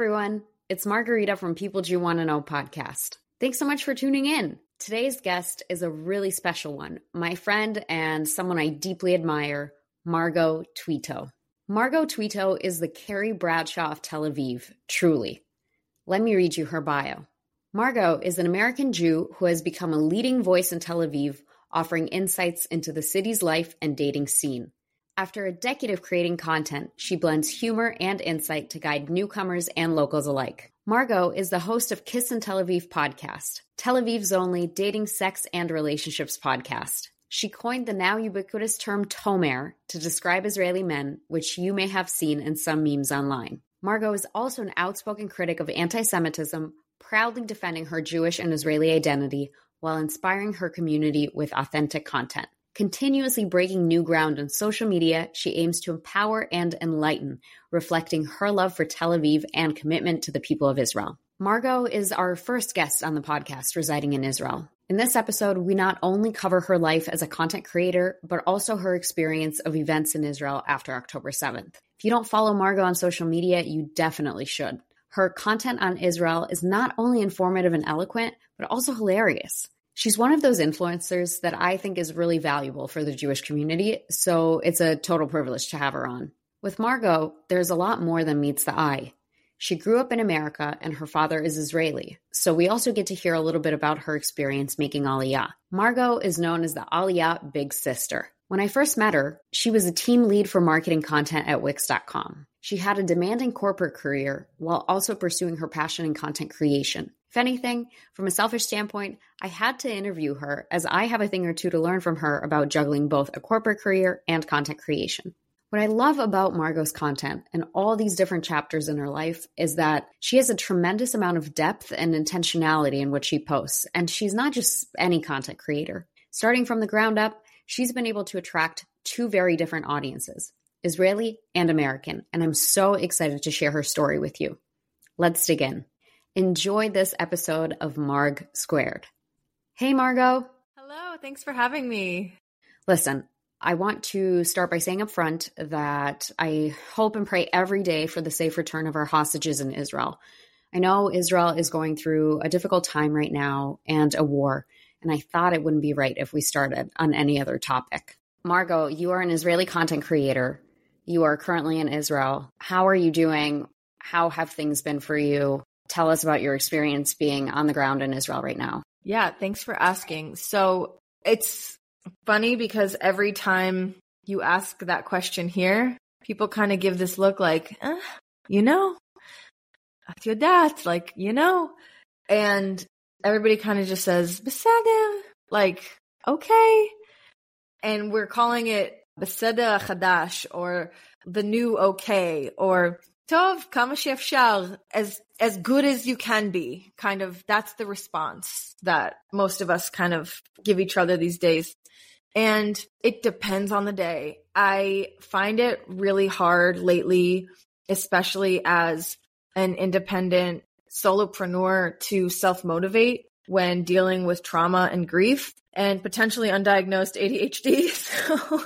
everyone. It's Margarita from People You Want to Know podcast. Thanks so much for tuning in. Today's guest is a really special one, my friend and someone I deeply admire, Margot Touitou. Margot Touitou is the Carrie Bradshaw of Tel Aviv, truly. Let me read you her bio. Margot is an American Jew who has become a leading voice in Tel Aviv, offering insights into the city's life and dating scene. After a decade of creating content, she blends humor and insight to guide newcomers and locals alike. Margot is the host of Kiss & Tel Aviv podcast, Tel Aviv's only dating, sex, and relationships podcast. She coined the now ubiquitous term tomer to describe Israeli men, which you may have seen in some memes online. Margot is also an outspoken critic of anti Semitism, proudly defending her Jewish and Israeli identity while inspiring her community with authentic content. Continuously breaking new ground on social media, she aims to empower and enlighten, reflecting her love for Tel Aviv and commitment to the people of Israel. Margot is our first guest on the podcast residing in Israel. In this episode, we not only cover her life as a content creator, but also her experience of events in Israel after October 7th. If you don't follow Margot on social media, you definitely should. Her content on Israel is not only informative and eloquent, but also hilarious. She's one of those influencers that I think is really valuable for the Jewish community, so it's a total privilege to have her on. With Margot, there's a lot more than meets the eye. She grew up in America and her father is Israeli, so we also get to hear a little bit about her experience making Aliyah. Margot is known as the Aliyah Big Sister. When I first met her, she was a team lead for marketing content at Wix.com. She had a demanding corporate career while also pursuing her passion in content creation. If anything, from a selfish standpoint, I had to interview her as I have a thing or two to learn from her about juggling both a corporate career and content creation. What I love about Margot's content and all these different chapters in her life is that she has a tremendous amount of depth and intentionality in what she posts. And she's not just any content creator. Starting from the ground up, she's been able to attract two very different audiences Israeli and American. And I'm so excited to share her story with you. Let's dig in. Enjoy this episode of Marg Squared. Hey, Margot. Hello. Thanks for having me. Listen, I want to start by saying up front that I hope and pray every day for the safe return of our hostages in Israel. I know Israel is going through a difficult time right now and a war, and I thought it wouldn't be right if we started on any other topic. Margot, you are an Israeli content creator. You are currently in Israel. How are you doing? How have things been for you? Tell us about your experience being on the ground in Israel right now. Yeah, thanks for asking. So it's funny because every time you ask that question here, people kind of give this look like, eh, you know, your dad, like, you know, and everybody kind of just says, beseder, like, okay. And we're calling it beseder chadash or the new okay or As as good as you can be. Kind of that's the response that most of us kind of give each other these days. And it depends on the day. I find it really hard lately, especially as an independent solopreneur to self motivate when dealing with trauma and grief and potentially undiagnosed ADHD. So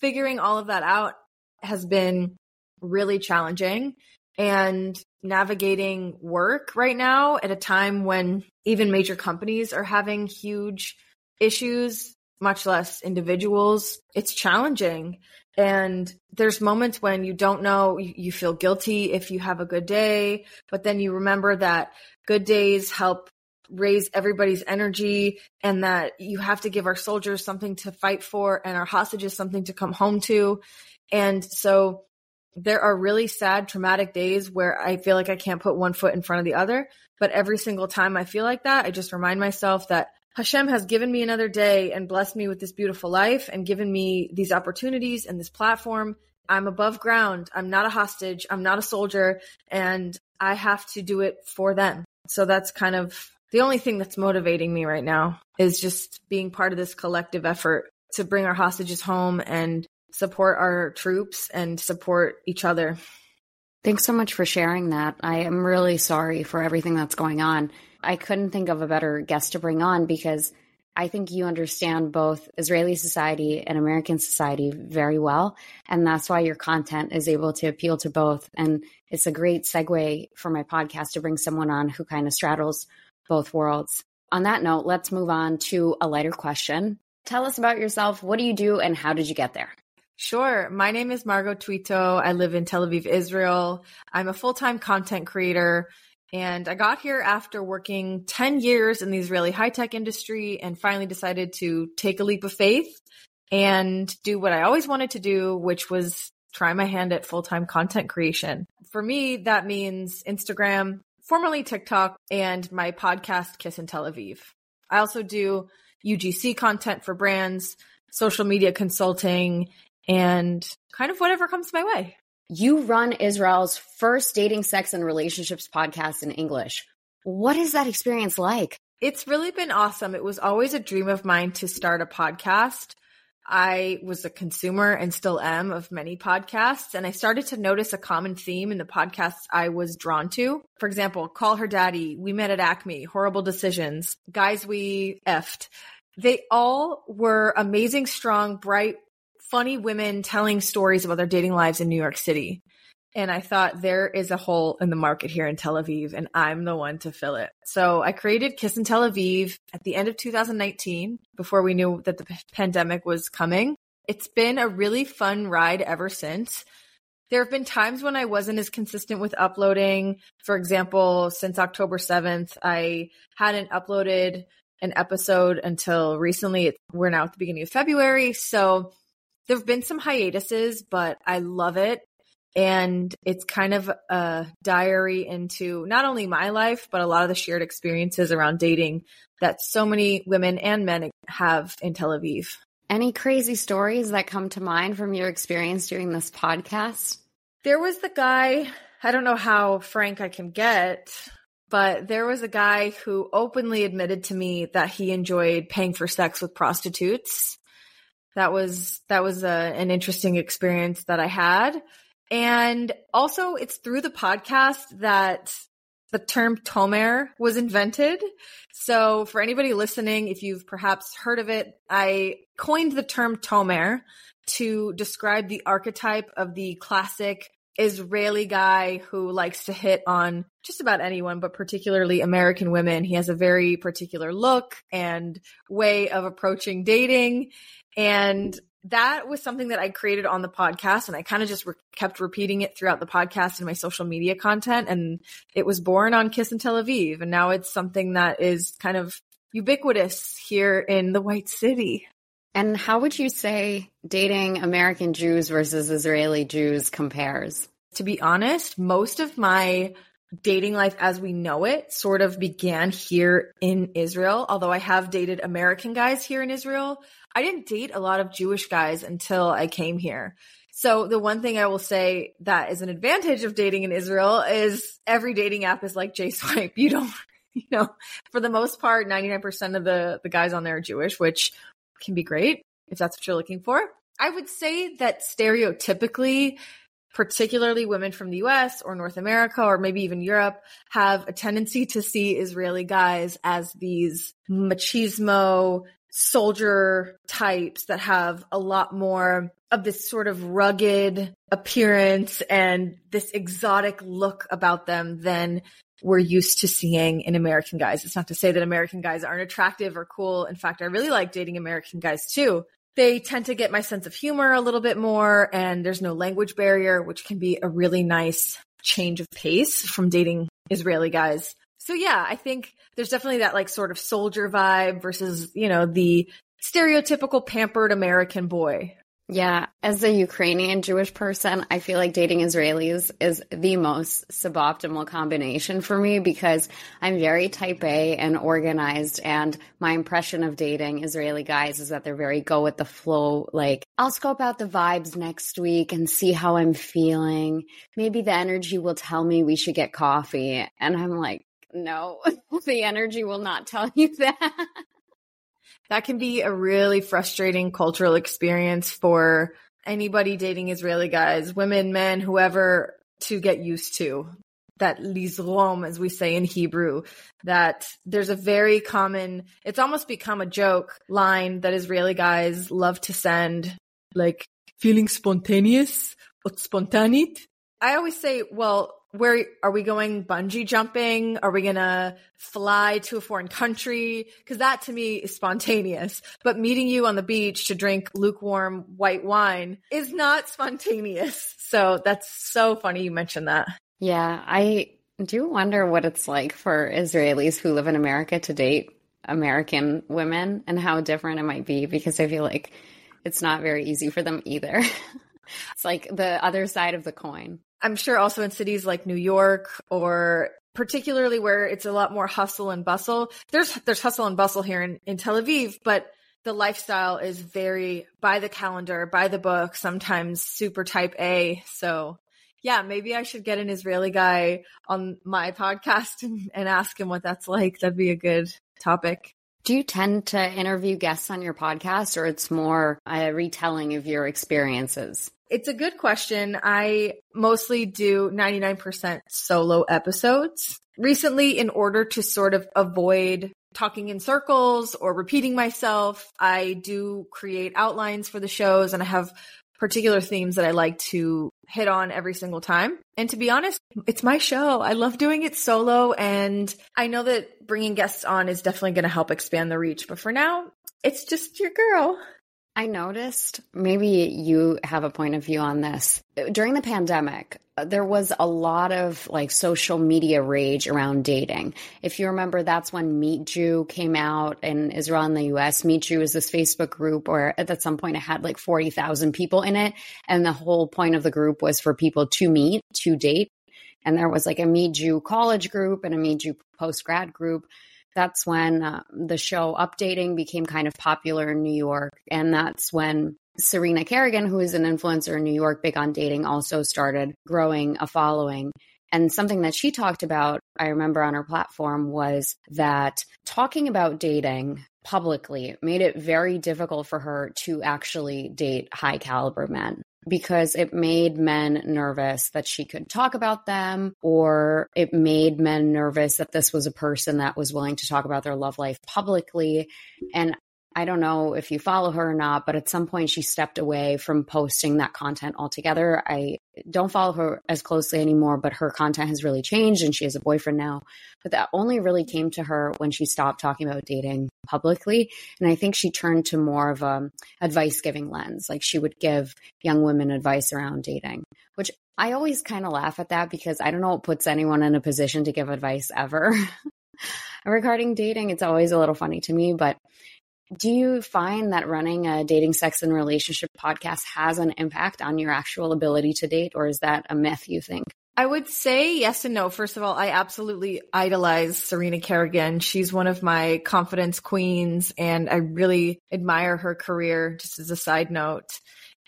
figuring all of that out has been really challenging and navigating work right now at a time when even major companies are having huge issues, much less individuals. It's challenging. And there's moments when you don't know, you, feel guilty if you have a good day, but then you remember that good days help raise everybody's energy and that you have to give our soldiers something to fight for and our hostages something to come home to. And so there are really sad, traumatic days where I feel like I can't put one foot in front of the other. But every single time I feel like that, I just remind myself that Hashem has given me another day and blessed me with this beautiful life and given me these opportunities and this platform. I'm above ground. I'm not a hostage. I'm not a soldier and I have to do it for them. So that's kind of the only thing that's motivating me right now is just being part of this collective effort to bring our hostages home and support our troops and support each other. Thanks so much for sharing that. I am really sorry for everything that's going on. I couldn't think of a better guest to bring on because I think you understand both Israeli society and American society very well. And that's why your content is able to appeal to both. And it's a great segue for my podcast to bring someone on who kind of straddles both worlds. On that note, let's move on to a lighter question. Tell us about yourself. What do you do and how did you get there? Sure. My name is Margot Touitou. I live in Tel Aviv, Israel. I'm a full time content creator. And I got here after working 10 years in the Israeli high tech industry and finally decided to take a leap of faith and do what I always wanted to do, which was try my hand at full time content creation. For me, that means Instagram, formerly TikTok, and my podcast, Kiss & Tel Aviv. I also do UGC content for brands, social media consulting, and kind of whatever comes my way. You run Israel's first dating, sex, and relationships podcast in English. What is that experience like? It's really been awesome. It was always a dream of mine to start a podcast. I was a consumer and still am of many podcasts, and I started to notice a common theme in the podcasts I was drawn to. For example, Call Her Daddy, We Met at Acme, Horrible Decisions, Guys We Effed. They all were amazing, strong, bright, funny women telling stories about their dating lives in New York City. And I thought there is a hole in the market here in Tel Aviv, and I'm the one to fill it. So I created Kiss & Tel Aviv at the end of 2019, before we knew that the pandemic was coming. It's been a really fun ride ever since. There have been times when I wasn't as consistent with uploading. For example, since October 7th, I hadn't uploaded an episode until recently. We're now at the beginning of February. So there have been some hiatuses, but I love it. And it's kind of a diary into not only my life, but a lot of the shared experiences around dating that so many women and men have in Tel Aviv. Any crazy stories that come to mind from your experience doing this podcast? There was the guy, I don't know how frank I can get, but there was a guy who openly admitted to me that he enjoyed paying for sex with prostitutes that was that was a, an interesting experience that I had. And also it's through the podcast that the term tomer was invented. So for anybody listening, if you've perhaps heard of it, I coined the term tomer to describe the archetype of the classic Israeli guy who likes to hit on just about anyone, but particularly American women. He has a very particular look and way of approaching dating. And that was something that I created on the podcast and I kind of just re- kept repeating it throughout the podcast and my social media content. And it was born on Kiss & Tel Aviv. And now it's something that is kind of ubiquitous here in the White City. And how would you say dating American Jews versus Israeli Jews compares? To be honest, most of my dating life as we know it sort of began here in Israel. Although I have dated American guys here in Israel, I didn't date a lot of Jewish guys until I came here. So the one thing I will say that is an advantage of dating in Israel is every dating app is like JSwipe. You don't, you know, for the most part, 99% of the, the guys on there are Jewish, which can be great if that's what you're looking for. I would say that stereotypically particularly women from the US or North America or maybe even Europe have a tendency to see Israeli guys as these machismo soldier types that have a lot more of this sort of rugged appearance and this exotic look about them than we're used to seeing in American guys. It's not to say that American guys aren't attractive or cool. In fact, I really like dating American guys too they tend to get my sense of humor a little bit more and there's no language barrier, which can be a really nice change of pace from dating Israeli guys. So yeah, I think there's definitely that like sort of soldier vibe versus, you know, the stereotypical pampered American boy. Yeah, as a Ukrainian Jewish person, I feel like dating Israelis is the most suboptimal combination for me because I'm very type A and organized. And my impression of dating Israeli guys is that they're very go with the flow. Like, I'll scope out the vibes next week and see how I'm feeling. Maybe the energy will tell me we should get coffee. And I'm like, no, the energy will not tell you that that can be a really frustrating cultural experience for anybody dating Israeli guys, women, men, whoever to get used to. that lizrom, as we say in Hebrew, that there's a very common, it's almost become a joke line that Israeli guys love to send, like feeling spontaneous or spontanit. I always say, well, where are we going bungee jumping? Are we going to fly to a foreign country? Cause that to me is spontaneous, but meeting you on the beach to drink lukewarm white wine is not spontaneous. So that's so funny you mentioned that. Yeah. I do wonder what it's like for Israelis who live in America to date American women and how different it might be because I feel like it's not very easy for them either. it's like the other side of the coin. I'm sure also in cities like New York or particularly where it's a lot more hustle and bustle. There's there's hustle and bustle here in, in Tel Aviv, but the lifestyle is very by the calendar, by the book, sometimes super type A. So yeah, maybe I should get an Israeli guy on my podcast and, and ask him what that's like. That'd be a good topic. Do you tend to interview guests on your podcast or it's more a retelling of your experiences? It's a good question. I mostly do 99% solo episodes. Recently, in order to sort of avoid talking in circles or repeating myself, I do create outlines for the shows and I have particular themes that I like to hit on every single time. And to be honest, it's my show. I love doing it solo and I know that bringing guests on is definitely going to help expand the reach. But for now, it's just your girl. I noticed maybe you have a point of view on this. During the pandemic, there was a lot of like social media rage around dating. If you remember, that's when Meet Jew came out in Israel and the US. Meet Jew is this Facebook group where at some point it had like 40,000 people in it. And the whole point of the group was for people to meet, to date. And there was like a Meet Jew college group and a Meet Jew post grad group that's when uh, the show Updating became kind of popular in New York. And that's when Serena Kerrigan, who is an influencer in New York, big on dating, also started growing a following. And something that she talked about, I remember on her platform, was that talking about dating publicly made it very difficult for her to actually date high caliber men because it made men nervous that she could talk about them, or it made men nervous that this was a person that was willing to talk about their love life publicly. And I don't know if you follow her or not, but at some point she stepped away from posting that content altogether. I don't follow her as closely anymore, but her content has really changed and she has a boyfriend now. But that only really came to her when she stopped talking about dating publicly. And I think she turned to more of a advice giving lens. Like she would give young women advice around dating, which I always kind of laugh at that because I don't know what puts anyone in a position to give advice ever. Regarding dating, it's always a little funny to me, but do you find that running a dating, sex, and relationship podcast has an impact on your actual ability to date, or is that a myth you think? I would say yes and no. First of all, I absolutely idolize Serena Kerrigan. She's one of my confidence queens, and I really admire her career, just as a side note.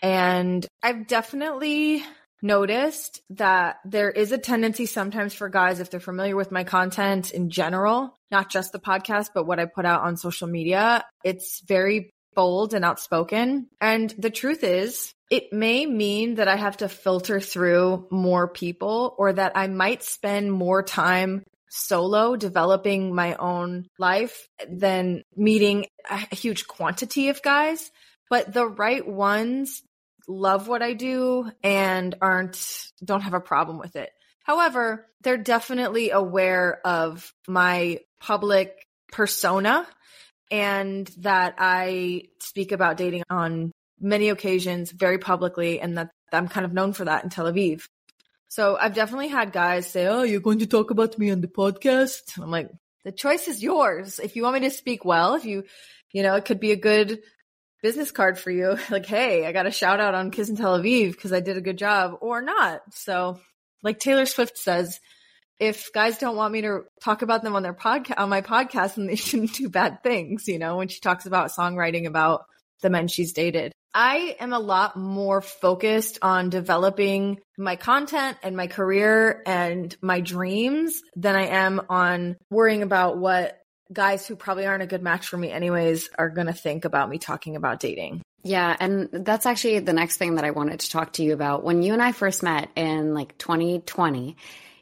And I've definitely noticed that there is a tendency sometimes for guys, if they're familiar with my content in general, not just the podcast, but what I put out on social media, it's very bold and outspoken. And the truth is, it may mean that I have to filter through more people or that I might spend more time solo developing my own life than meeting a huge quantity of guys. But the right ones love what I do and aren't, don't have a problem with it. However, they're definitely aware of my public persona and that I speak about dating on many occasions very publicly and that I'm kind of known for that in Tel Aviv. So I've definitely had guys say, Oh, you're going to talk about me on the podcast. I'm like, the choice is yours. If you want me to speak well, if you, you know, it could be a good business card for you. Like, hey, I got a shout out on Kiss & Tel Aviv because I did a good job or not. So, like Taylor Swift says, if guys don't want me to talk about them on their podcast, on my podcast, then they shouldn't do bad things, you know, when she talks about songwriting about the men she's dated. I am a lot more focused on developing my content and my career and my dreams than I am on worrying about what guys who probably aren't a good match for me anyways are going to think about me talking about dating. Yeah, and that's actually the next thing that I wanted to talk to you about. When you and I first met in like 2020,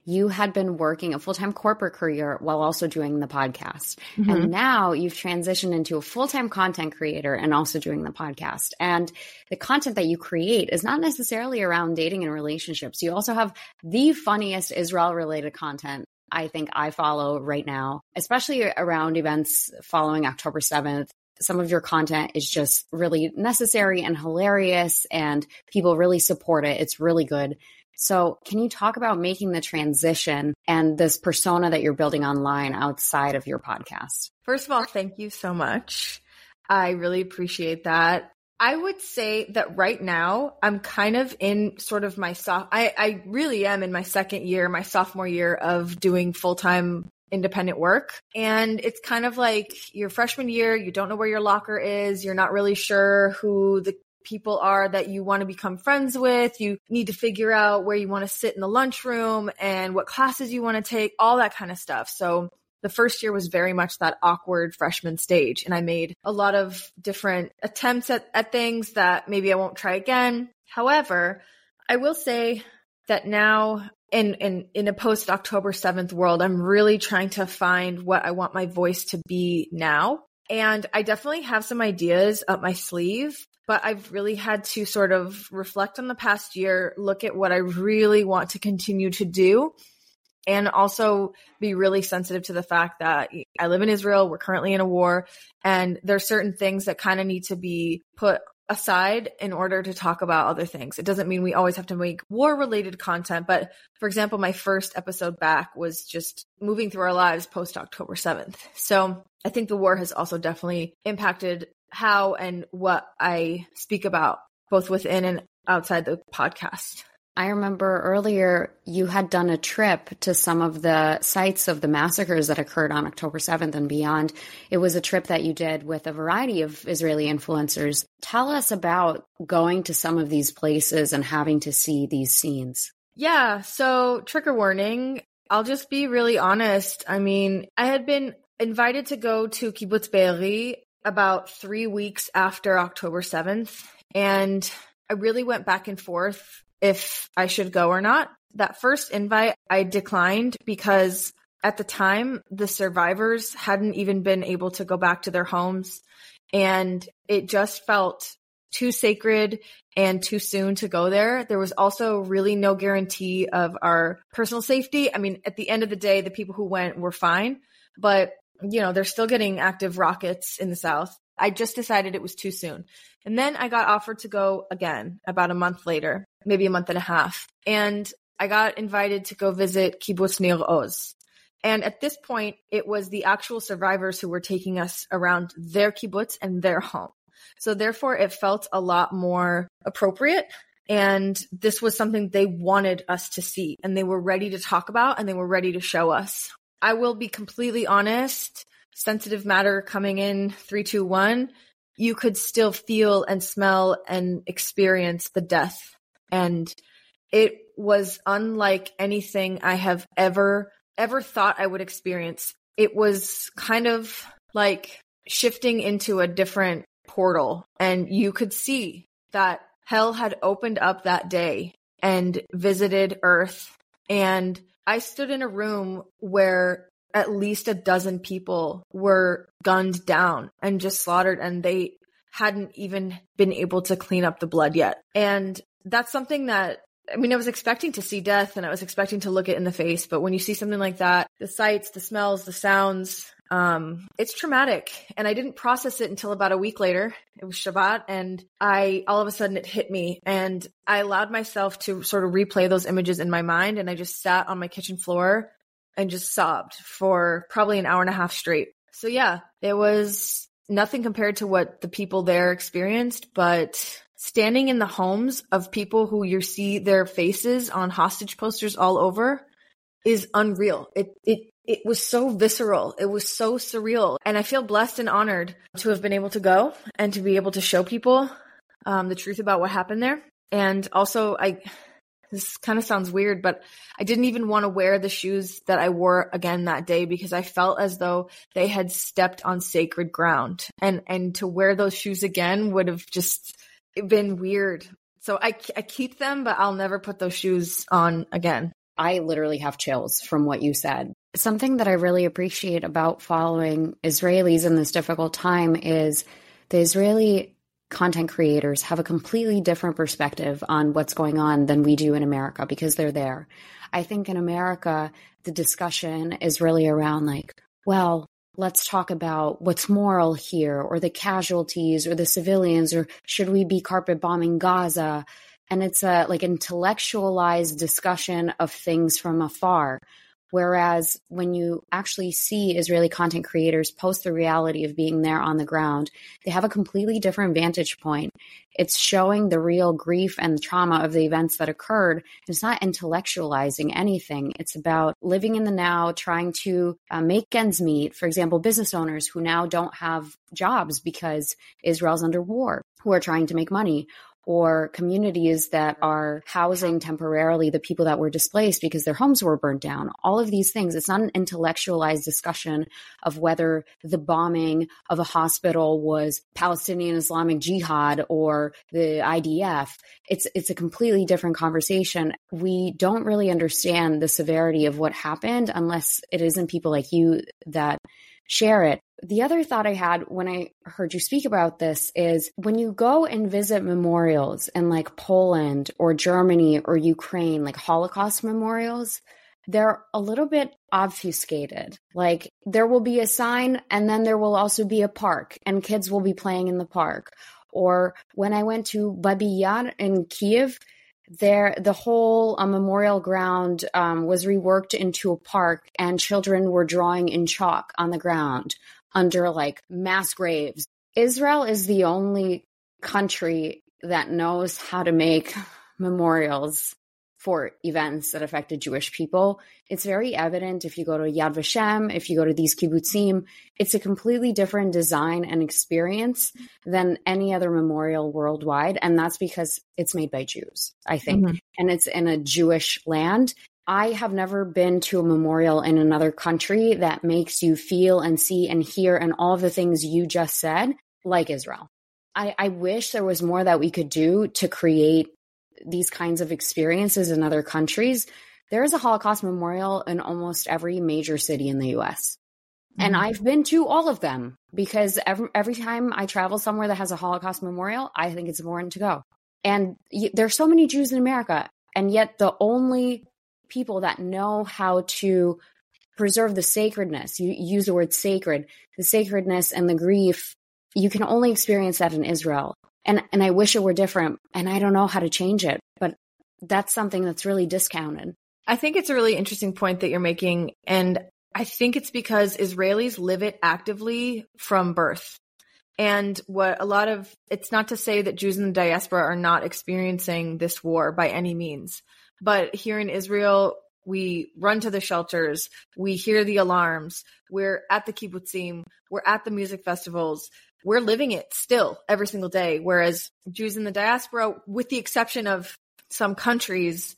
you had been working a full time corporate career while also doing the podcast. Mm-hmm. And now you've transitioned into a full time content creator and also doing the podcast. And the content that you create is not necessarily around dating and relationships. You also have the funniest Israel related content I think I follow right now, especially around events following October 7th some of your content is just really necessary and hilarious and people really support it. It's really good. So, can you talk about making the transition and this persona that you're building online outside of your podcast? First of all, thank you so much. I really appreciate that. I would say that right now I'm kind of in sort of my soft, I, I really am in my second year, my sophomore year of doing full time independent work. And it's kind of like your freshman year, you don't know where your locker is, you're not really sure who the people are that you want to become friends with. You need to figure out where you want to sit in the lunchroom and what classes you want to take, all that kind of stuff. So the first year was very much that awkward freshman stage. And I made a lot of different attempts at, at things that maybe I won't try again. However, I will say that now in in in a post October 7th world, I'm really trying to find what I want my voice to be now. And I definitely have some ideas up my sleeve, but I've really had to sort of reflect on the past year, look at what I really want to continue to do, and also be really sensitive to the fact that I live in Israel, we're currently in a war, and there's certain things that kind of need to be put aside in order to talk about other things. It doesn't mean we always have to make war related content, but for example, my first episode back was just moving through our lives post October 7th. So I think the war has also definitely impacted how and what I speak about both within and outside the podcast. I remember earlier you had done a trip to some of the sites of the massacres that occurred on October 7th and beyond. It was a trip that you did with a variety of Israeli influencers. Tell us about going to some of these places and having to see these scenes. Yeah, so trigger warning. I'll just be really honest. I mean, I had been invited to go to Kibbutz Be'eri about three weeks after October 7th, and I really went back and forth if I should go or not. That first invite I declined because at the time the survivors hadn't even been able to go back to their homes and it just felt too sacred and too soon to go there. There was also really no guarantee of our personal safety. I mean, at the end of the day, the people who went were fine, but you know, they're still getting active rockets in the South. I just decided it was too soon. And then I got offered to go again about a month later, maybe a month and a half. And I got invited to go visit Kibbutz Nir Oz. And at this point, it was the actual survivors who were taking us around their kibbutz and their home. So therefore, it felt a lot more appropriate. And this was something they wanted us to see and they were ready to talk about and they were ready to show us. I will be completely honest sensitive matter coming in 321, you could still feel and smell and experience the death. And it was unlike anything I have ever, ever thought I would experience. It was kind of like shifting into a different portal and you could see that hell had opened up that day and visited earth. And I stood in a room where at least a dozen people were gunned down and just slaughtered and they hadn't even been able to clean up the blood yet. And that's something that I mean, I was expecting to see death and I was expecting to look it in the face, but when you see something like that, the sights, the smells, the sounds, um, it's traumatic. And I didn't process it until about a week later. It was Shabbat and I, all of a sudden it hit me and I allowed myself to sort of replay those images in my mind and I just sat on my kitchen floor and just sobbed for probably an hour and a half straight. So yeah, it was nothing compared to what the people there experienced, but standing in the homes of people who you see their faces on hostage posters all over is unreal. It it it was so visceral. It was so surreal. And I feel blessed and honored to have been able to go and to be able to show people um, the truth about what happened there. And also, I this kind of sounds weird, but I didn't even want to wear the shoes that I wore again that day because I felt as though they had stepped on sacred ground. And, and to wear those shoes again would have just been weird. So I, I keep them, but I'll never put those shoes on again. I literally have chills from what you said. Something that I really appreciate about following Israelis in this difficult time is the Israeli content creators have a completely different perspective on what's going on than we do in America because they're there. I think in America, the discussion is really around like, well, let's talk about what's moral here or the casualties or the civilians or should we be carpet bombing Gaza? And it's a like intellectualized discussion of things from afar. Whereas when you actually see Israeli content creators post the reality of being there on the ground, they have a completely different vantage point. It's showing the real grief and trauma of the events that occurred. It's not intellectualizing anything. It's about living in the now, trying to uh, make ends meet. For example, business owners who now don't have jobs because Israel's under war, who are trying to make money, or communities that are housing temporarily the people that were displaced because their homes were burned down. All of these things. It's not an intellectualized discussion of whether the bombing of a hospital was Palestinian Islamic Jihad or the IDF. It's it's a completely different conversation. We don't really understand the severity of what happened unless it isn't people like you that share it. The other thought I had when I heard you speak about this is when you go and visit memorials in like Poland or Germany or Ukraine, like Holocaust memorials, they're a little bit obfuscated. Like there will be a sign and then there will also be a park and kids will be playing in the park. Or when I went to Babi Yar in Kiev, there the whole uh, memorial ground um, was reworked into a park and children were drawing in chalk on the ground under like mass graves. Israel is the only country that knows how to make memorials for events that affected Jewish people. It's very evident if you go to Yad Vashem, if you go to these kibbutzim, it's a completely different design and experience than any other memorial worldwide. And that's because it's made by Jews, I think. Mm-hmm. And it's in a Jewish land. I have never been to a memorial in another country that makes you feel and see and hear and all the things you just said, like Israel. I, I wish there was more that we could do to create these kinds of experiences in other countries, there is a Holocaust memorial in almost every major city in the US. Mm-hmm. And I've been to all of them because every, every time I travel somewhere that has a Holocaust memorial, I think it's important to go. And y- there's so many Jews in America, and yet the only people that know how to preserve the sacredness, you use the word sacred, the sacredness and the grief, you can only experience that in Israel and and I wish it were different and I don't know how to change it but that's something that's really discounted. I think it's a really interesting point that you're making and I think it's because Israelis live it actively from birth. And what a lot of it's not to say that Jews in the diaspora are not experiencing this war by any means but here in Israel we run to the shelters, we hear the alarms, we're at the kibbutzim, we're at the music festivals, we're living it still every single day. Whereas Jews in the diaspora, with the exception of some countries,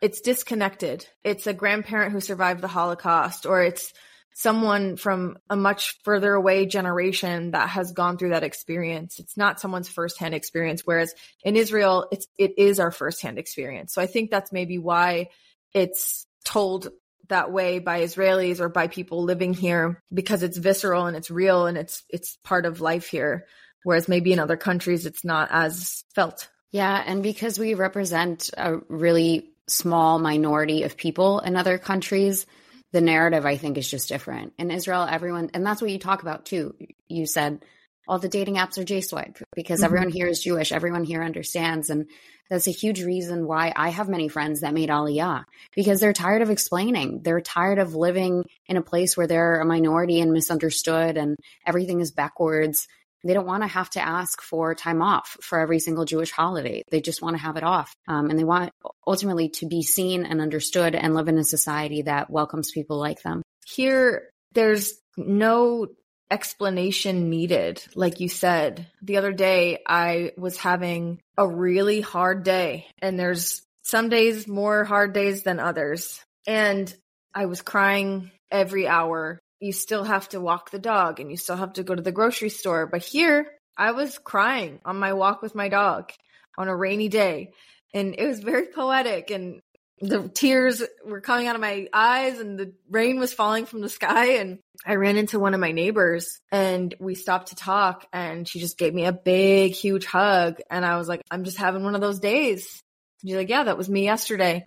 it's disconnected. It's a grandparent who survived the Holocaust, or it's someone from a much further away generation that has gone through that experience. It's not someone's firsthand experience. Whereas in Israel, it's it is our firsthand experience. So I think that's maybe why it's told that way by Israelis or by people living here because it's visceral and it's real and it's it's part of life here whereas maybe in other countries it's not as felt. Yeah, and because we represent a really small minority of people in other countries, the narrative I think is just different. In Israel, everyone and that's what you talk about too. You said all the dating apps are J swipe because mm-hmm. everyone here is Jewish. Everyone here understands. And that's a huge reason why I have many friends that made Aliyah because they're tired of explaining. They're tired of living in a place where they're a minority and misunderstood and everything is backwards. They don't want to have to ask for time off for every single Jewish holiday. They just want to have it off. Um, and they want ultimately to be seen and understood and live in a society that welcomes people like them. Here, there's no explanation needed. Like you said, the other day I was having a really hard day and there's some days more hard days than others. And I was crying every hour. You still have to walk the dog and you still have to go to the grocery store. But here I was crying on my walk with my dog on a rainy day. And it was very poetic and the tears were coming out of my eyes and the rain was falling from the sky and I ran into one of my neighbors and we stopped to talk and she just gave me a big huge hug and I was like I'm just having one of those days. And she's like yeah that was me yesterday.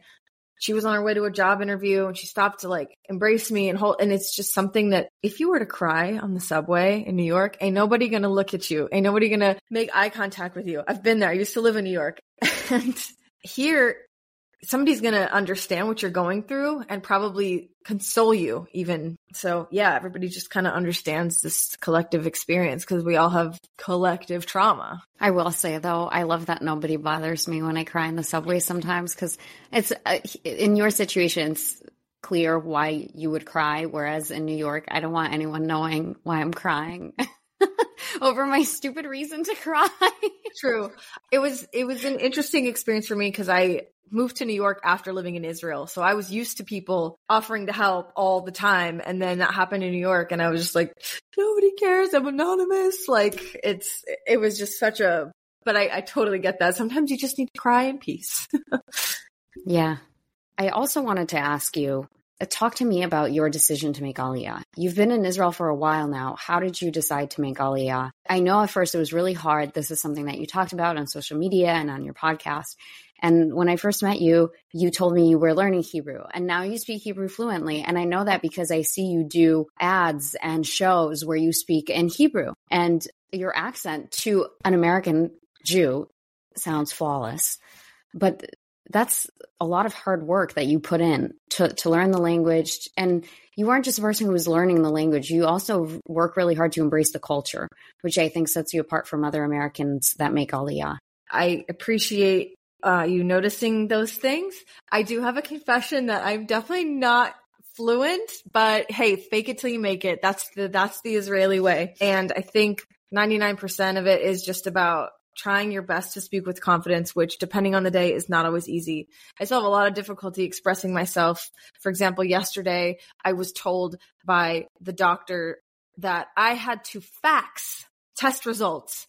She was on her way to a job interview and she stopped to like embrace me and hold and it's just something that if you were to cry on the subway in New York ain't nobody going to look at you. Ain't nobody going to make eye contact with you. I've been there. I used to live in New York. and here somebody's going to understand what you're going through and probably console you even. So yeah, everybody just kind of understands this collective experience because we all have collective trauma. I will say though, I love that nobody bothers me when I cry in the subway sometimes because it's uh, in your situation, it's clear why you would cry. Whereas in New York, I don't want anyone knowing why I'm crying. over my stupid reason to cry. True. It was it was an interesting experience for me because I moved to New York after living in Israel. So I was used to people offering to help all the time. And then that happened in New York and I was just like, nobody cares. I'm anonymous. Like it's, it was just such a, but I, I totally get that. Sometimes you just need to cry in peace. yeah. I also wanted to ask you, Uh, talk to me about your decision to make Aliyah. You've been in Israel for a while now. How did you decide to make Aliyah? I know at first it was really hard. This is something that you talked about on social media and on your podcast. And when I first met you, you told me you were learning Hebrew and now you speak Hebrew fluently. And I know that because I see you do ads and shows where you speak in Hebrew and your accent to an American Jew sounds flawless. But that's a lot of hard work that you put in to, to learn the language. And you aren't just a person who is learning the language. You also work really hard to embrace the culture, which I think sets you apart from other Americans that make Aliyah. I appreciate uh, you noticing those things. I do have a confession that I'm definitely not fluent, but hey, fake it till you make it. That's the, that's the Israeli way. And I think 99% of it is just about trying your best to speak with confidence, which depending on the day is not always easy. I still have a lot of difficulty expressing myself. For example, yesterday I was told by the doctor that I had to fax test results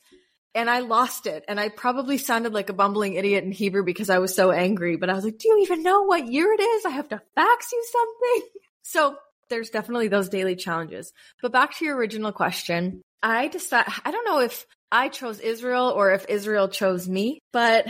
and I lost it. And I probably sounded like a bumbling idiot in Hebrew because I was so angry. But I was like, do you even know what year it is? I have to fax you something. So there's definitely those daily challenges. But back to your original question, I decided, I don't know if I chose Israel or if Israel chose me, but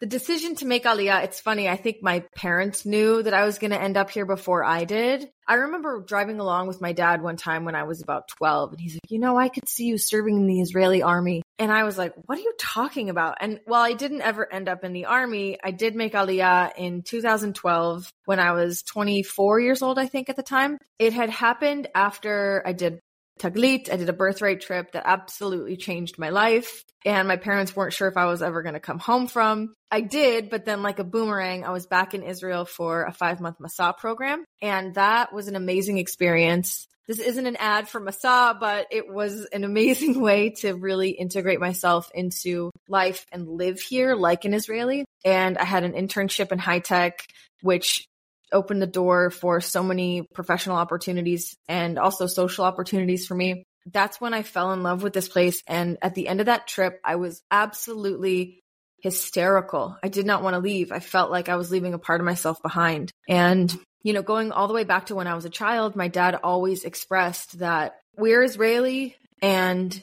the decision to make Aliyah, it's funny. I think my parents knew that I was going to end up here before I did. I remember driving along with my dad one time when I was about 12 and he's like, you know, I could see you serving in the Israeli army. And I was like, what are you talking about? And while I didn't ever end up in the army, I did make Aliyah in 2012 when I was 24 years old, I think at the time. It had happened after I did Taglit. I did a birthright trip that absolutely changed my life. And my parents weren't sure if I was ever going to come home from. I did, but then like a boomerang, I was back in Israel for a five month Masa program. And that was an amazing experience. This isn't an ad for Masa, but it was an amazing way to really integrate myself into life and live here like an Israeli. And I had an internship in high tech, which opened the door for so many professional opportunities and also social opportunities for me. That's when I fell in love with this place. And at the end of that trip, I was absolutely hysterical. I did not want to leave. I felt like I was leaving a part of myself behind. And, you know, going all the way back to when I was a child, my dad always expressed that we're Israeli and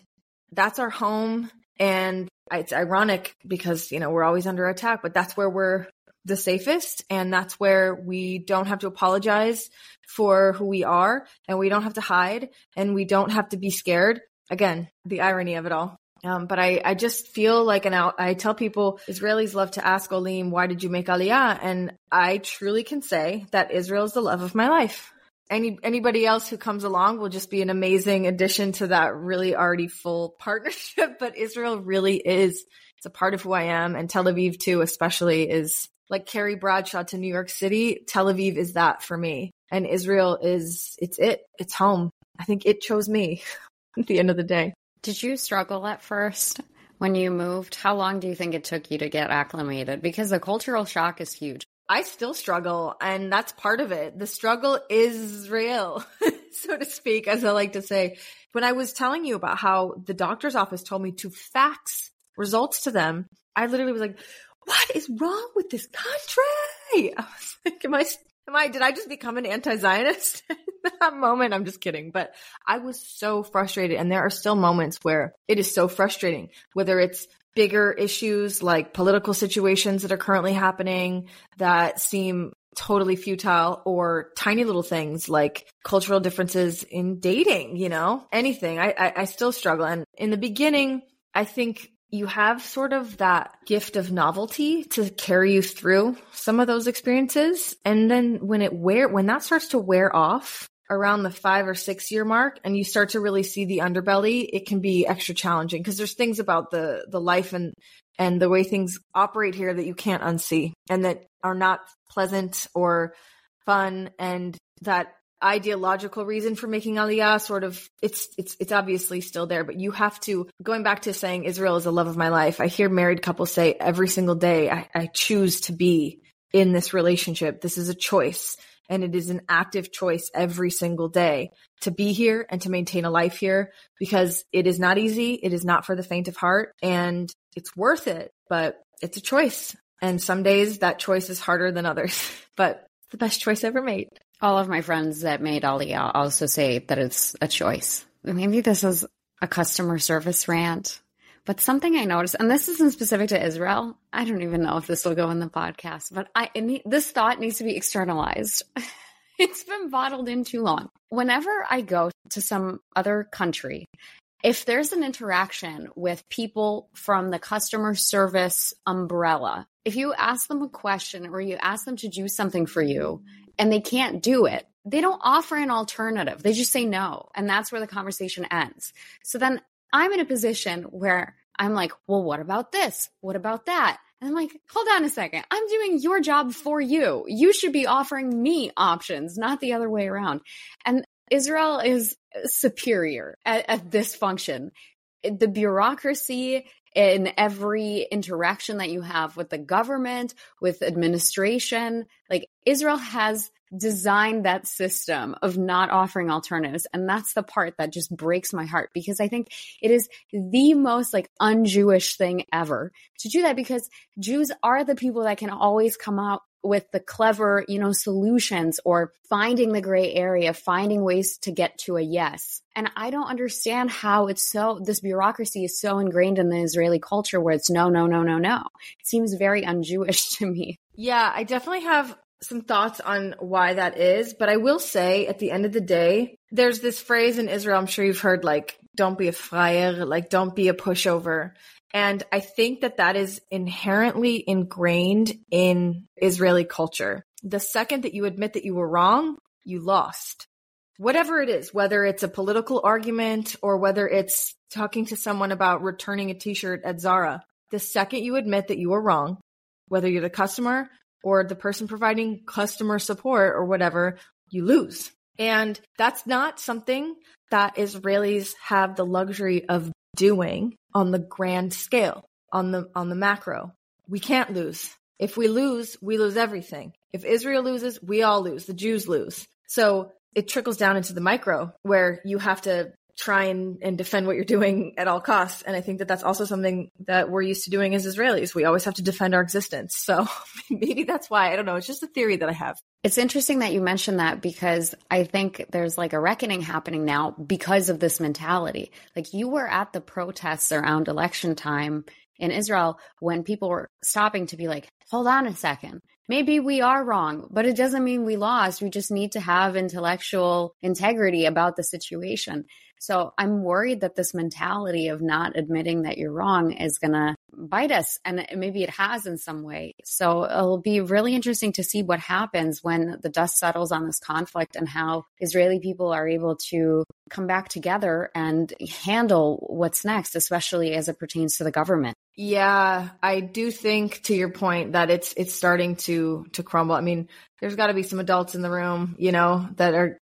that's our home. And it's ironic because, you know, we're always under attack, but that's where we're the safest. And that's where we don't have to apologize for who we are and we don't have to hide and we don't have to be scared. Again, the irony of it all. Um, but I, I just feel like an out. I tell people Israelis love to ask Olim, why did you make Aliyah? And I truly can say that Israel is the love of my life. Any anybody else who comes along will just be an amazing addition to that really already full partnership. But Israel really is it's a part of who I am, and Tel Aviv too, especially is like Carrie Bradshaw to New York City, Tel Aviv is that for me. And Israel is, it's it. It's home. I think it chose me at the end of the day. Did you struggle at first when you moved? How long do you think it took you to get acclimated? Because the cultural shock is huge. I still struggle, and that's part of it. The struggle is real, so to speak, as I like to say. When I was telling you about how the doctor's office told me to fax results to them, I literally was like, what is wrong with this country? I was like, am I, am I, did I just become an anti-Zionist in that moment? I'm just kidding. But I was so frustrated. And there are still moments where it is so frustrating, whether it's bigger issues like political situations that are currently happening that seem totally futile or tiny little things like cultural differences in dating, you know, anything. I, I, I still struggle. And in the beginning, I think you have sort of that gift of novelty to carry you through some of those experiences. And then when it wear, when that starts to wear off, around the five or six year mark and you start to really see the underbelly, it can be extra challenging because there's things about the the life and and the way things operate here that you can't unsee and that are not pleasant or fun and that ideological reason for making aliyah sort of it's it's it's obviously still there but you have to going back to saying israel is the love of my life i hear married couples say every single day i, I choose to be in this relationship this is a choice and it is an active choice every single day to be here and to maintain a life here because it is not easy it is not for the faint of heart and it's worth it but it's a choice and some days that choice is harder than others, but the best choice ever made. All of my friends that made Aliyah also say that it's a choice. Maybe this is a customer service rant, but something I noticed, and this isn't specific to Israel. I don't even know if this will go in the podcast, but I, this thought needs to be externalized. it's been bottled in too long. Whenever I go to some other country if there's an interaction with people from the customer service umbrella, if you ask them a question or you ask them to do something for you and they can't do it, they don't offer an alternative. They just say no. And that's where the conversation ends. So then I'm in a position where I'm like, well, what about this? What about that? And I'm like, hold on a second. I'm doing your job for you. You should be offering me options, not the other way around. And Israel is superior at, at this function. The bureaucracy in every interaction that you have with the government, with administration, like Israel has designed that system of not offering alternatives. And that's the part that just breaks my heart because I think it is the most like un-Jewish thing ever to do that because Jews are the people that can always come out with the clever, you know, solutions or finding the gray area, finding ways to get to a yes. And I don't understand how it's so, this bureaucracy is so ingrained in the Israeli culture where it's no, no, no, no, no. It seems very un Jewish to me. Yeah, I definitely have some thoughts on why that is, but I will say at the end of the day, there's this phrase in Israel, I'm sure you've heard like, don't be a freier, like don't be a pushover. And I think that that is inherently ingrained in Israeli culture. The second that you admit that you were wrong, you lost. Whatever it is, whether it's a political argument or whether it's talking to someone about returning a t-shirt at Zara, the second you admit that you were wrong, whether you're the customer or the person providing customer support or whatever, you lose. And that's not something that Israelis have the luxury of doing on the grand scale, on the, on the macro. We can't lose. If we lose, we lose everything. If Israel loses, we all lose. The Jews lose. So it trickles down into the micro where you have to try and, and defend what you're doing at all costs. And I think that that's also something that we're used to doing as Israelis. We always have to defend our existence. So maybe that's why. I don't know. It's just a theory that I have. It's interesting that you mentioned that because I think there's like a reckoning happening now because of this mentality. Like you were at the protests around election time in Israel when people were stopping to be like, hold on a second. Maybe we are wrong, but it doesn't mean we lost. We just need to have intellectual integrity about the situation. So I'm worried that this mentality of not admitting that you're wrong is going to bite us. And maybe it has in some way. So it'll be really interesting to see what happens when the dust settles on this conflict and how Israeli people are able to come back together and handle what's next, especially as it pertains to the government. Yeah, I do think to your point that it's it's starting to to crumble. I mean, there's got to be some adults in the room, you know, that are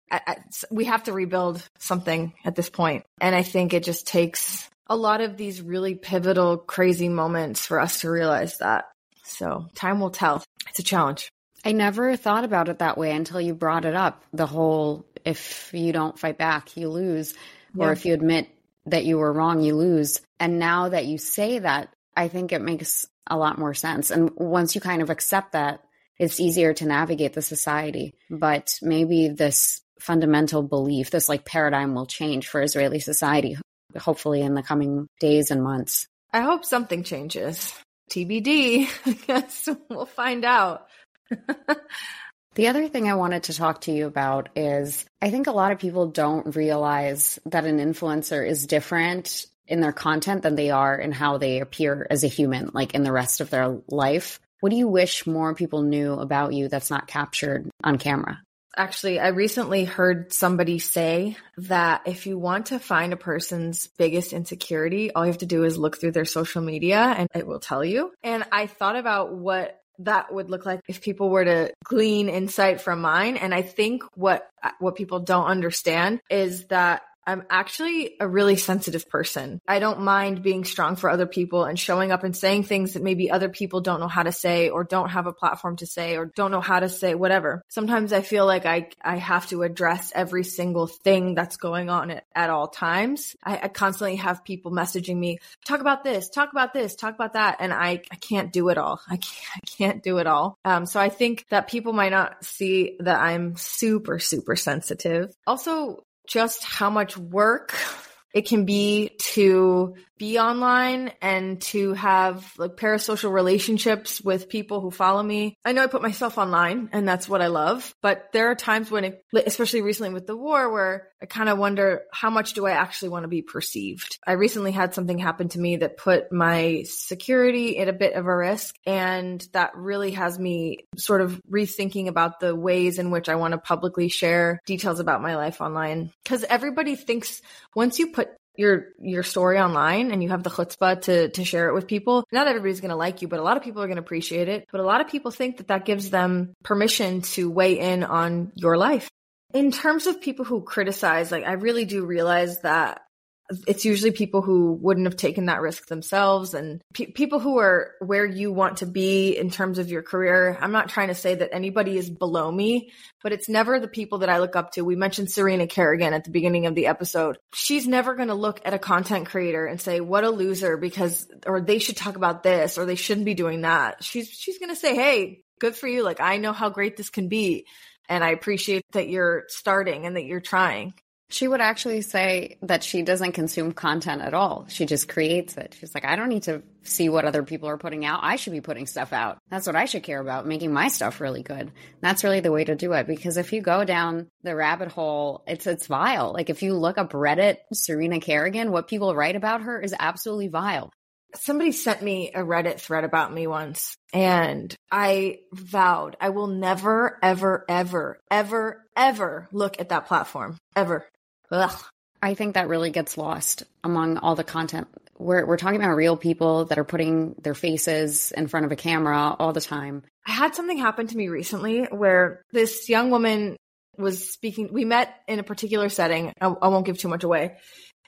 we have to rebuild something at this. And I think it just takes a lot of these really pivotal, crazy moments for us to realize that. So time will tell. It's a challenge. I never thought about it that way until you brought it up. The whole if you don't fight back, you lose. Yeah. Or if you admit that you were wrong, you lose. And now that you say that, I think it makes a lot more sense. And once you kind of accept that, it's easier to navigate the society. But maybe this fundamental belief, this like paradigm will change for Israeli society, hopefully in the coming days and months. I hope something changes. TBD. I guess we'll find out. The other thing I wanted to talk to you about is I think a lot of people don't realize that an influencer is different in their content than they are in how they appear as a human, like in the rest of their life. What do you wish more people knew about you that's not captured on camera? Actually, I recently heard somebody say that if you want to find a person's biggest insecurity, all you have to do is look through their social media and it will tell you. And I thought about what that would look like if people were to glean insight from mine. And I think what, what people don't understand is that I'm actually a really sensitive person. I don't mind being strong for other people and showing up and saying things that maybe other people don't know how to say or don't have a platform to say or don't know how to say whatever. Sometimes I feel like I, I have to address every single thing that's going on at, at all times. I, I constantly have people messaging me, talk about this, talk about this, talk about that. And I, I can't do it all. I can't, I can't do it all. Um, so I think that people might not see that I'm super, super sensitive. Also, just how much work it can be to be online and to have like parasocial relationships with people who follow me. I know I put myself online and that's what I love, but there are times when it, especially recently with the war where I kind of wonder how much do I actually want to be perceived? I recently had something happen to me that put my security at a bit of a risk and that really has me sort of rethinking about the ways in which I want to publicly share details about my life online. Cause everybody thinks once you put your your story online and you have the chutzpah to to share it with people, not everybody's going to like you, but a lot of people are going to appreciate it. But a lot of people think that that gives them permission to weigh in on your life. In terms of people who criticize, like I really do realize that it's usually people who wouldn't have taken that risk themselves and pe- people who are where you want to be in terms of your career. I'm not trying to say that anybody is below me, but it's never the people that I look up to. We mentioned Serena Kerrigan at the beginning of the episode. She's never going to look at a content creator and say, what a loser because, or they should talk about this or they shouldn't be doing that. She's, she's going to say, Hey, good for you. Like I know how great this can be. And I appreciate that you're starting and that you're trying. She would actually say that she doesn't consume content at all. She just creates it. She's like, I don't need to see what other people are putting out. I should be putting stuff out. That's what I should care about, making my stuff really good. That's really the way to do it because if you go down the rabbit hole, it's it's vile. Like if you look up Reddit Serena Kerrigan, what people write about her is absolutely vile. Somebody sent me a Reddit thread about me once and I vowed I will never, ever, ever, ever, ever look at that platform ever. Ugh. I think that really gets lost among all the content. We're, we're talking about real people that are putting their faces in front of a camera all the time. I had something happen to me recently where this young woman was speaking. We met in a particular setting. I, I won't give too much away.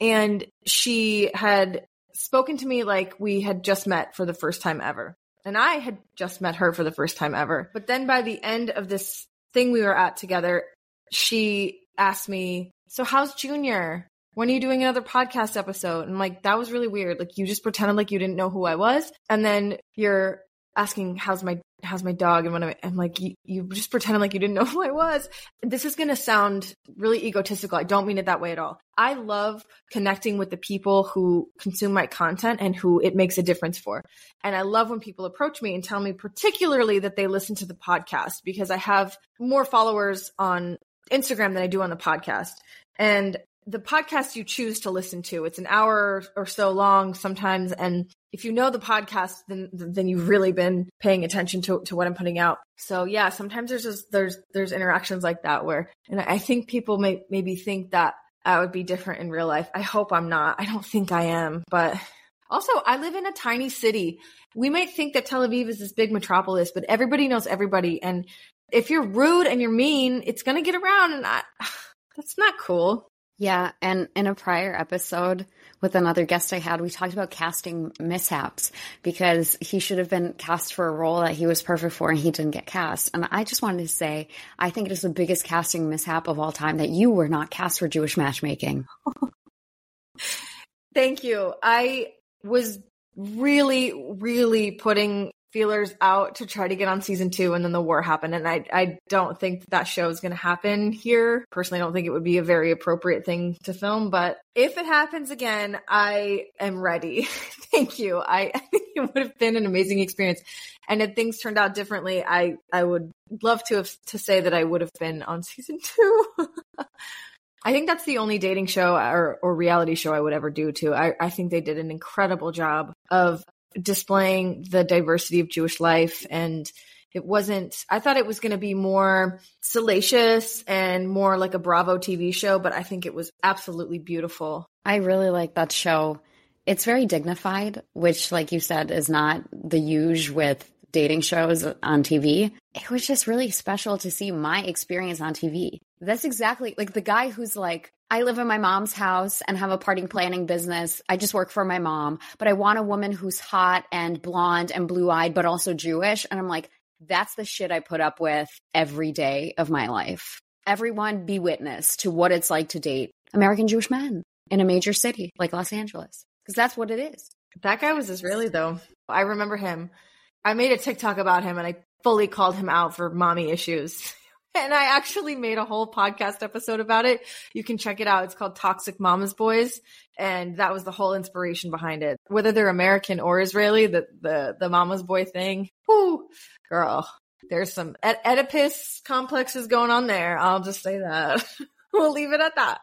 And she had spoken to me like we had just met for the first time ever. And I had just met her for the first time ever. But then by the end of this thing we were at together, she asked me, so how's Junior? When are you doing another podcast episode? And like, that was really weird. Like, you just pretended like you didn't know who I was. And then you're asking, how's my, how's my dog? And when I'm, I'm like, you, you just pretended like you didn't know who I was. This is going to sound really egotistical. I don't mean it that way at all. I love connecting with the people who consume my content and who it makes a difference for. And I love when people approach me and tell me particularly that they listen to the podcast because I have more followers on Instagram than I do on the podcast. And the podcast you choose to listen to, it's an hour or so long sometimes. And if you know the podcast, then, then you've really been paying attention to, to what I'm putting out. So yeah, sometimes there's just, there's, there's interactions like that where, and I think people may maybe think that I would be different in real life. I hope I'm not. I don't think I am, but also I live in a tiny city. We might think that Tel Aviv is this big metropolis, but everybody knows everybody. And if you're rude and you're mean, it's going to get around and I, that's not cool. Yeah. And in a prior episode with another guest I had, we talked about casting mishaps because he should have been cast for a role that he was perfect for and he didn't get cast. And I just wanted to say, I think it is the biggest casting mishap of all time that you were not cast for Jewish matchmaking. Thank you. I was really, really putting feelers out to try to get on season two and then the war happened. And i i don't think that, that show is going to happen here. Personally i don't think it would be a very appropriate thing to film but if it happens again i am ready. Thank you. I, I think it would have been an amazing experience. And if things turned out differently i i would love to have to say that i would have been on season two. I think that's the only dating show or, or reality show I would ever do too. I, I think they did an incredible job of displaying the diversity of Jewish life and it wasn't I thought it was going to be more salacious and more like a Bravo TV show, but I think it was absolutely beautiful. I really like that show. It's very dignified, which like you said is not the usual with dating shows on TV. It was just really special to see my experience on TV. That's exactly like the guy who's like, I live in my mom's house and have a party planning business. I just work for my mom, but I want a woman who's hot and blonde and blue eyed, but also Jewish. And I'm like, that's the shit I put up with every day of my life. Everyone be witness to what it's like to date American Jewish men in a major city like Los Angeles, because that's what it is. That guy was Israeli, though. I remember him. I made a TikTok about him and I fully called him out for mommy issues. and I actually made a whole podcast episode about it. You can check it out. It's called Toxic Mama's Boys. And that was the whole inspiration behind it. Whether they're American or Israeli, the, the, the mama's boy thing. Whoo, girl, there's some Oedipus complexes going on there. I'll just say that. we'll leave it at that.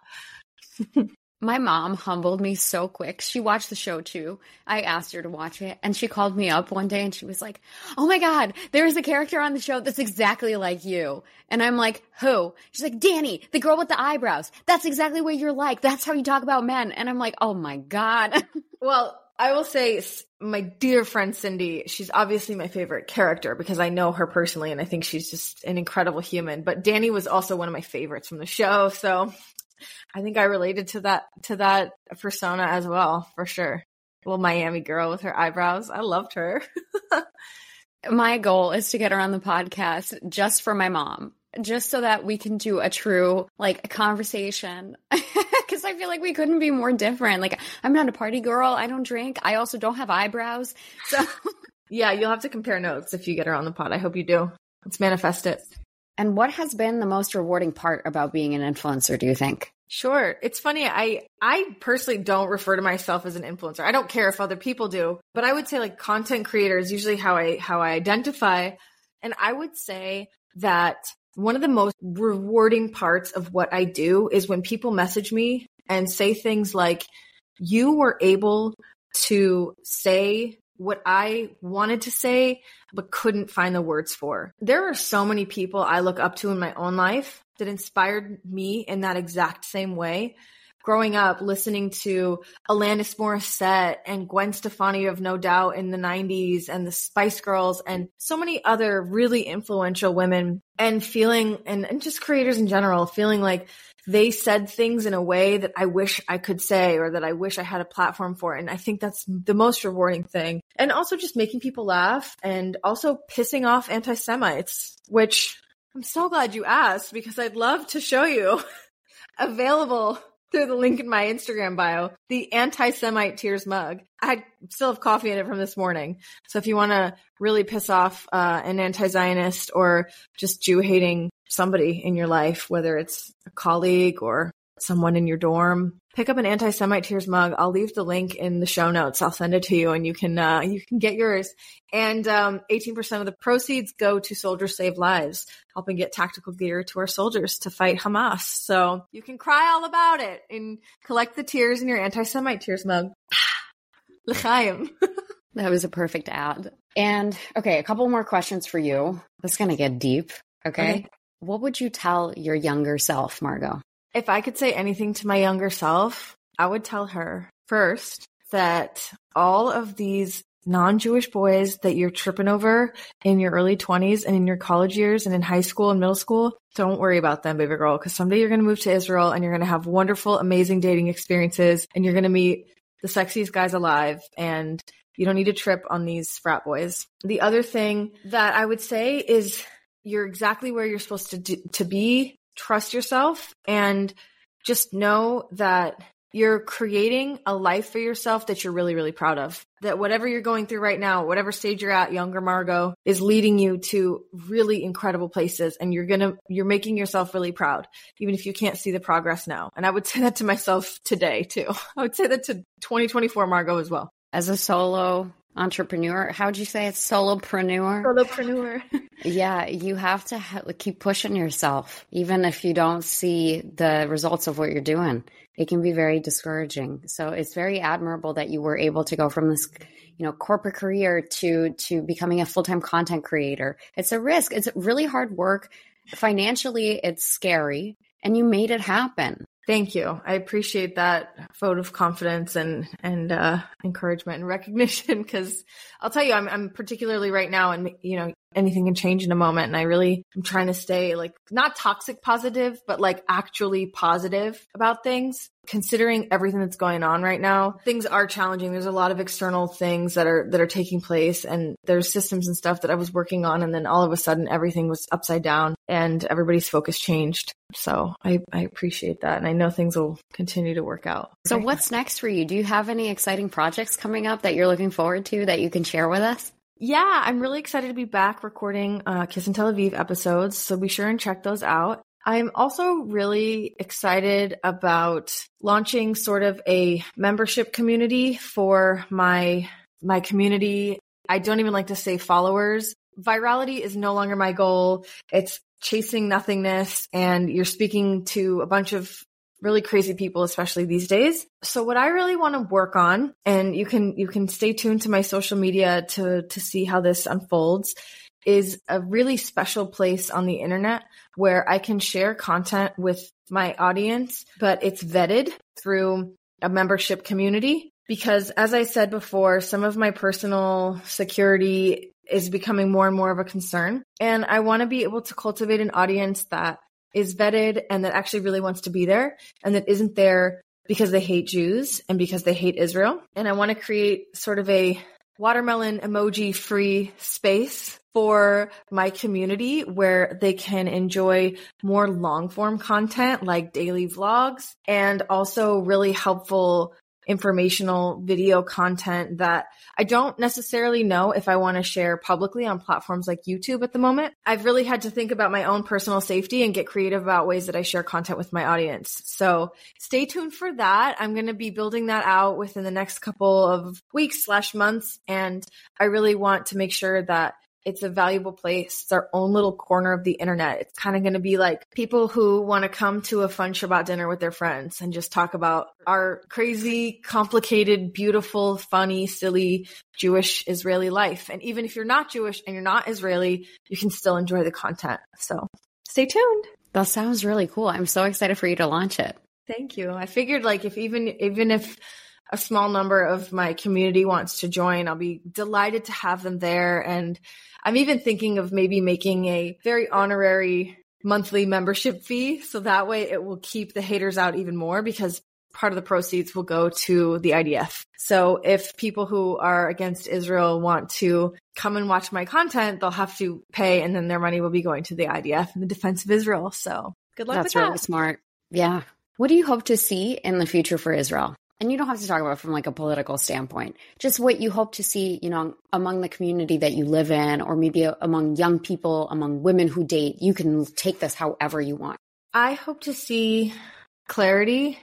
My mom humbled me so quick. She watched the show too. I asked her to watch it and she called me up one day and she was like, Oh my God, there's a character on the show that's exactly like you. And I'm like, who? She's like, Dani, the girl with the eyebrows. That's exactly what you're like. That's how you talk about men. And I'm like, Oh my God. well, I will say my dear friend Cindy, she's obviously my favorite character because I know her personally and I think she's just an incredible human. But Dani was also one of my favorites from the show. So I think I related to that to that persona as well, for sure. Little Miami girl with her eyebrows. I loved her. my goal is to get her on the podcast just for my mom, just so that we can do a true like conversation. Cause I feel like we couldn't be more different. Like I'm not a party girl. I don't drink. I also don't have eyebrows. So yeah, you'll have to compare notes if you get her on the pod. I hope you do. Let's manifest it. And what has been the most rewarding part about being an influencer, do you think? Sure. It's funny. I I personally don't refer to myself as an influencer. I don't care if other people do, but I would say like content creator is usually how I how I identify. And I would say that one of the most rewarding parts of what I do is when people message me and say things like you were able to say what I wanted to say, but couldn't find the words for. There are so many people I look up to in my own life that inspired me in that exact same way. Growing up, listening to Alanis Morissette and Gwen Stefani of No Doubt in the 90s and the Spice Girls and so many other really influential women and feeling, and, and just creators in general, feeling like they said things in a way that I wish I could say or that I wish I had a platform for. And I think that's the most rewarding thing. And also just making people laugh and also pissing off anti Semites, which I'm so glad you asked because I'd love to show you available through the link in my Instagram bio, the anti-Semite tears mug. I still have coffee in it from this morning. So if you want to really piss off uh, an anti-Zionist or just Jew hating somebody in your life, whether it's a colleague or someone in your dorm, pick up an anti-Semite tears mug. I'll leave the link in the show notes. I'll send it to you and you can, uh, you can get yours. And, um, 18% of the proceeds go to Soldiers Save Lives, helping get tactical gear to our soldiers to fight Hamas. So you can cry all about it and collect the tears in your anti-Semite tears mug. L'chaim. that was a perfect ad. And okay, a couple more questions for you. Going to get deep. Okay? okay. What would you tell your younger self, Margot? If I could say anything to my younger self, I would tell her first that all of these non-Jewish boys that you're tripping over in your early 20s and in your college years and in high school and middle school, don't worry about them, baby girl, because someday you're going to move to Israel and you're going to have wonderful, amazing dating experiences and you're going to meet the sexiest guys alive and you don't need to trip on these frat boys. The other thing that I would say is you're exactly where you're supposed to do, to be trust yourself and just know that you're creating a life for yourself that you're really, really proud of. That whatever you're going through right now, whatever stage you're at, younger Margot is leading you to really incredible places and you're to, you're making yourself really proud, even if you can't see the progress now. And I would say that to myself today too. I would say that to 2024 Margot as well. As a solo entrepreneur. How would you say it? solopreneur? Solopreneur. yeah, you have to ha- keep pushing yourself, even if you don't see the results of what you're doing. It can be very discouraging. So it's very admirable that you were able to go from this, you know, corporate career to to becoming a full time content creator. It's a risk. It's really hard work. Financially, it's scary, and you made it happen. Thank you. I appreciate that vote of confidence and and uh, encouragement and recognition because I'll tell you, I'm I'm particularly right now, and you know, anything can change in a moment, and I really am trying to stay like not toxic positive, but like actually positive about things considering everything that's going on right now, things are challenging. There's a lot of external things that are that are taking place and there's systems and stuff that I was working on and then all of a sudden everything was upside down and everybody's focus changed. So I, I appreciate that and I know things will continue to work out. So what's next for you? Do you have any exciting projects coming up that you're looking forward to that you can share with us? Yeah, I'm really excited to be back recording uh, Kiss & Tel Aviv episodes. So be sure and check those out. I'm also really excited about launching sort of a membership community for my my community. I don't even like to say followers. Virality is no longer my goal. It's chasing nothingness and you're speaking to a bunch of really crazy people especially these days. So what I really want to work on and you can you can stay tuned to my social media to to see how this unfolds is a really special place on the internet where I can share content with my audience, but it's vetted through a membership community. Because as I said before, some of my personal security is becoming more and more of a concern. And I want to be able to cultivate an audience that is vetted and that actually really wants to be there and that isn't there because they hate Jews and because they hate Israel. And I want to create sort of a watermelon emoji free space for my community where they can enjoy more long form content like daily vlogs and also really helpful informational video content that I don't necessarily know if I want to share publicly on platforms like YouTube at the moment. I've really had to think about my own personal safety and get creative about ways that I share content with my audience. So stay tuned for that. I'm going to be building that out within the next couple of weeks slash months. And I really want to make sure that it's a valuable place. It's our own little corner of the internet. It's kind of going to be like people who want to come to a fun Shabbat dinner with their friends and just talk about our crazy, complicated, beautiful, funny, silly Jewish Israeli life. And even if you're not Jewish and you're not Israeli, you can still enjoy the content. So stay tuned. That sounds really cool. I'm so excited for you to launch it. Thank you. I figured like if even, even if a small number of my community wants to join, I'll be delighted to have them there. And I'm even thinking of maybe making a very honorary monthly membership fee. So that way it will keep the haters out even more because part of the proceeds will go to the IDF. So if people who are against Israel want to come and watch my content, they'll have to pay and then their money will be going to the IDF and the defense of Israel. So good luck That's really that. smart. Yeah. What do you hope to see in the future for Israel? And you don't have to talk about from like a political standpoint. Just what you hope to see you know among the community that you live in or maybe among young people among women who date you can take this however you want. I hope to see clarity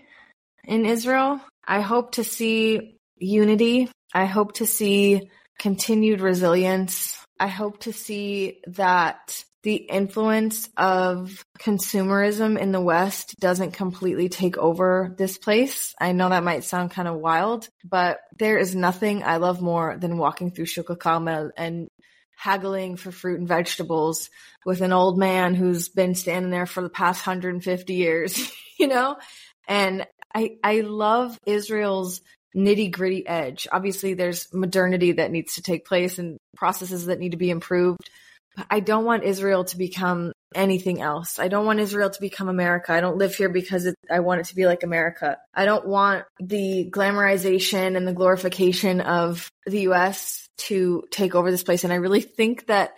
in israel. I hope to see unity. I hope to see continued resilience i hope to see that the influence of consumerism in the West doesn't completely take over this place. I know that might sound kind of wild, but there is nothing I love more than walking through Shuk HaCarmel and haggling for fruit and vegetables with an old man who's been standing there for the past 150 years, you know? And I, I love Israel's nitty gritty edge. Obviously, there's modernity that needs to take place and processes that need to be improved I don't want Israel to become anything else. I don't want Israel to become America. I don't live here because it, I want it to be like America. I don't want the glamorization and the glorification of the US to take over this place. And I really think that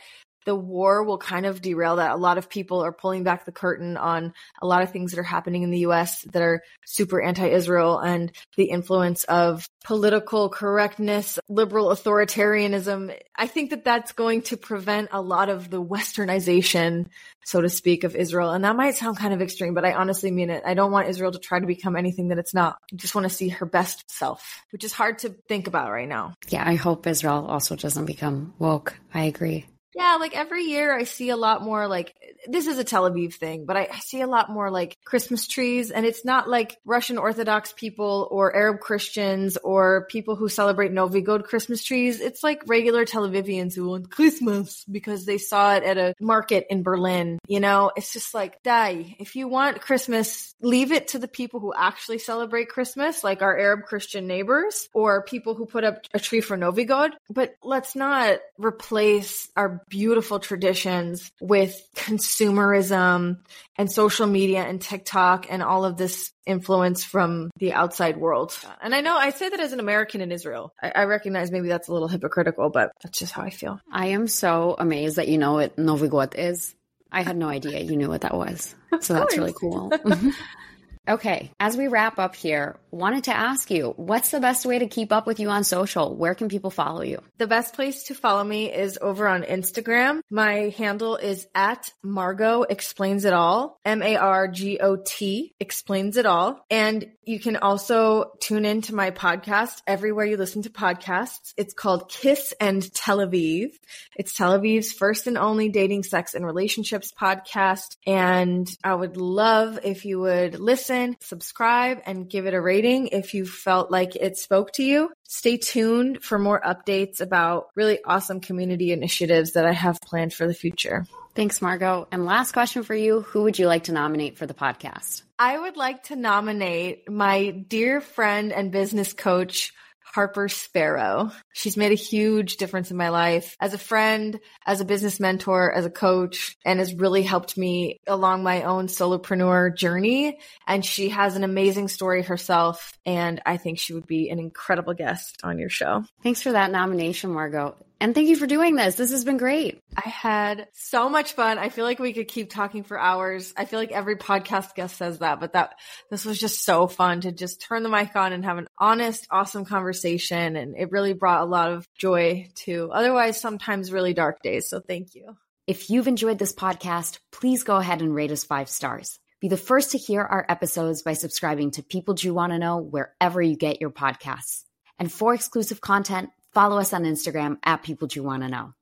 the war will kind of derail that. A lot of people are pulling back the curtain on a lot of things that are happening in the US that are super anti Israel and the influence of political correctness, liberal authoritarianism. I think that that's going to prevent a lot of the westernization, so to speak, of Israel. And that might sound kind of extreme, but I honestly mean it. I don't want Israel to try to become anything that it's not. I just want to see her best self, which is hard to think about right now. Yeah, I hope Israel also doesn't become woke. I agree. Yeah, like every year I see a lot more like this is a Tel Aviv thing, but I, see a lot more like Christmas trees and it's not like Russian Orthodox people or Arab Christians or people who celebrate Novi God Christmas trees. It's like regular Tel Avivians who want Christmas because they saw it at a market in Berlin. You know, it's just like, die. If you want Christmas, leave it to the people who actually celebrate Christmas, like our Arab Christian neighbors or people who put up a tree for Novi God. But let's not replace our beautiful traditions with consumerism and social media and TikTok and all of this influence from the outside world. And I know I say that as an American in Israel. I, I, recognize maybe that's a little hypocritical, but that's just how I feel. I am so amazed that you know what Novi God is. I had no idea you knew what that was. So that's really cool. Okay, as we wrap up here, wanted to ask you, what's the best way to keep up with you on social? Where can people follow you? The best place to follow me is over on Instagram. My handle is at Margot Explains It All, M-A-R-G-O-T explains it all. And you can also tune in to my podcast everywhere you listen to podcasts. It's called Kiss and Tel Aviv. It's Tel Aviv's first and only dating, sex, and relationships podcast. And I would love if you would listen listen, subscribe, and give it a rating if you felt like it spoke to you. Stay tuned for more updates about really awesome community initiatives that I have planned for the future. Thanks, Margot. And last question for you Who would you like to nominate for the podcast? I would like to nominate my dear friend and business coach, Harper Sparrow. She's made a huge difference in my life as a friend, as a business mentor, as a coach, and has really helped me along my own solopreneur journey. And she has an amazing story herself. And I think she would be an incredible guest on your show. Thanks for that nomination, Margot. And thank you for doing this. This has been great. I had so much fun. I feel like we could keep talking for hours. I feel like every podcast guest says that, but that this was just so fun to just turn the mic on and have an honest, awesome conversation. And it really brought a lot of joy to otherwise sometimes really dark days. So thank you. If you've enjoyed this podcast, please go ahead and rate us five stars. Be the first to hear our episodes by subscribing to People You Want to Know wherever you get your podcasts. And for exclusive content, follow us on Instagram at People Want to Know.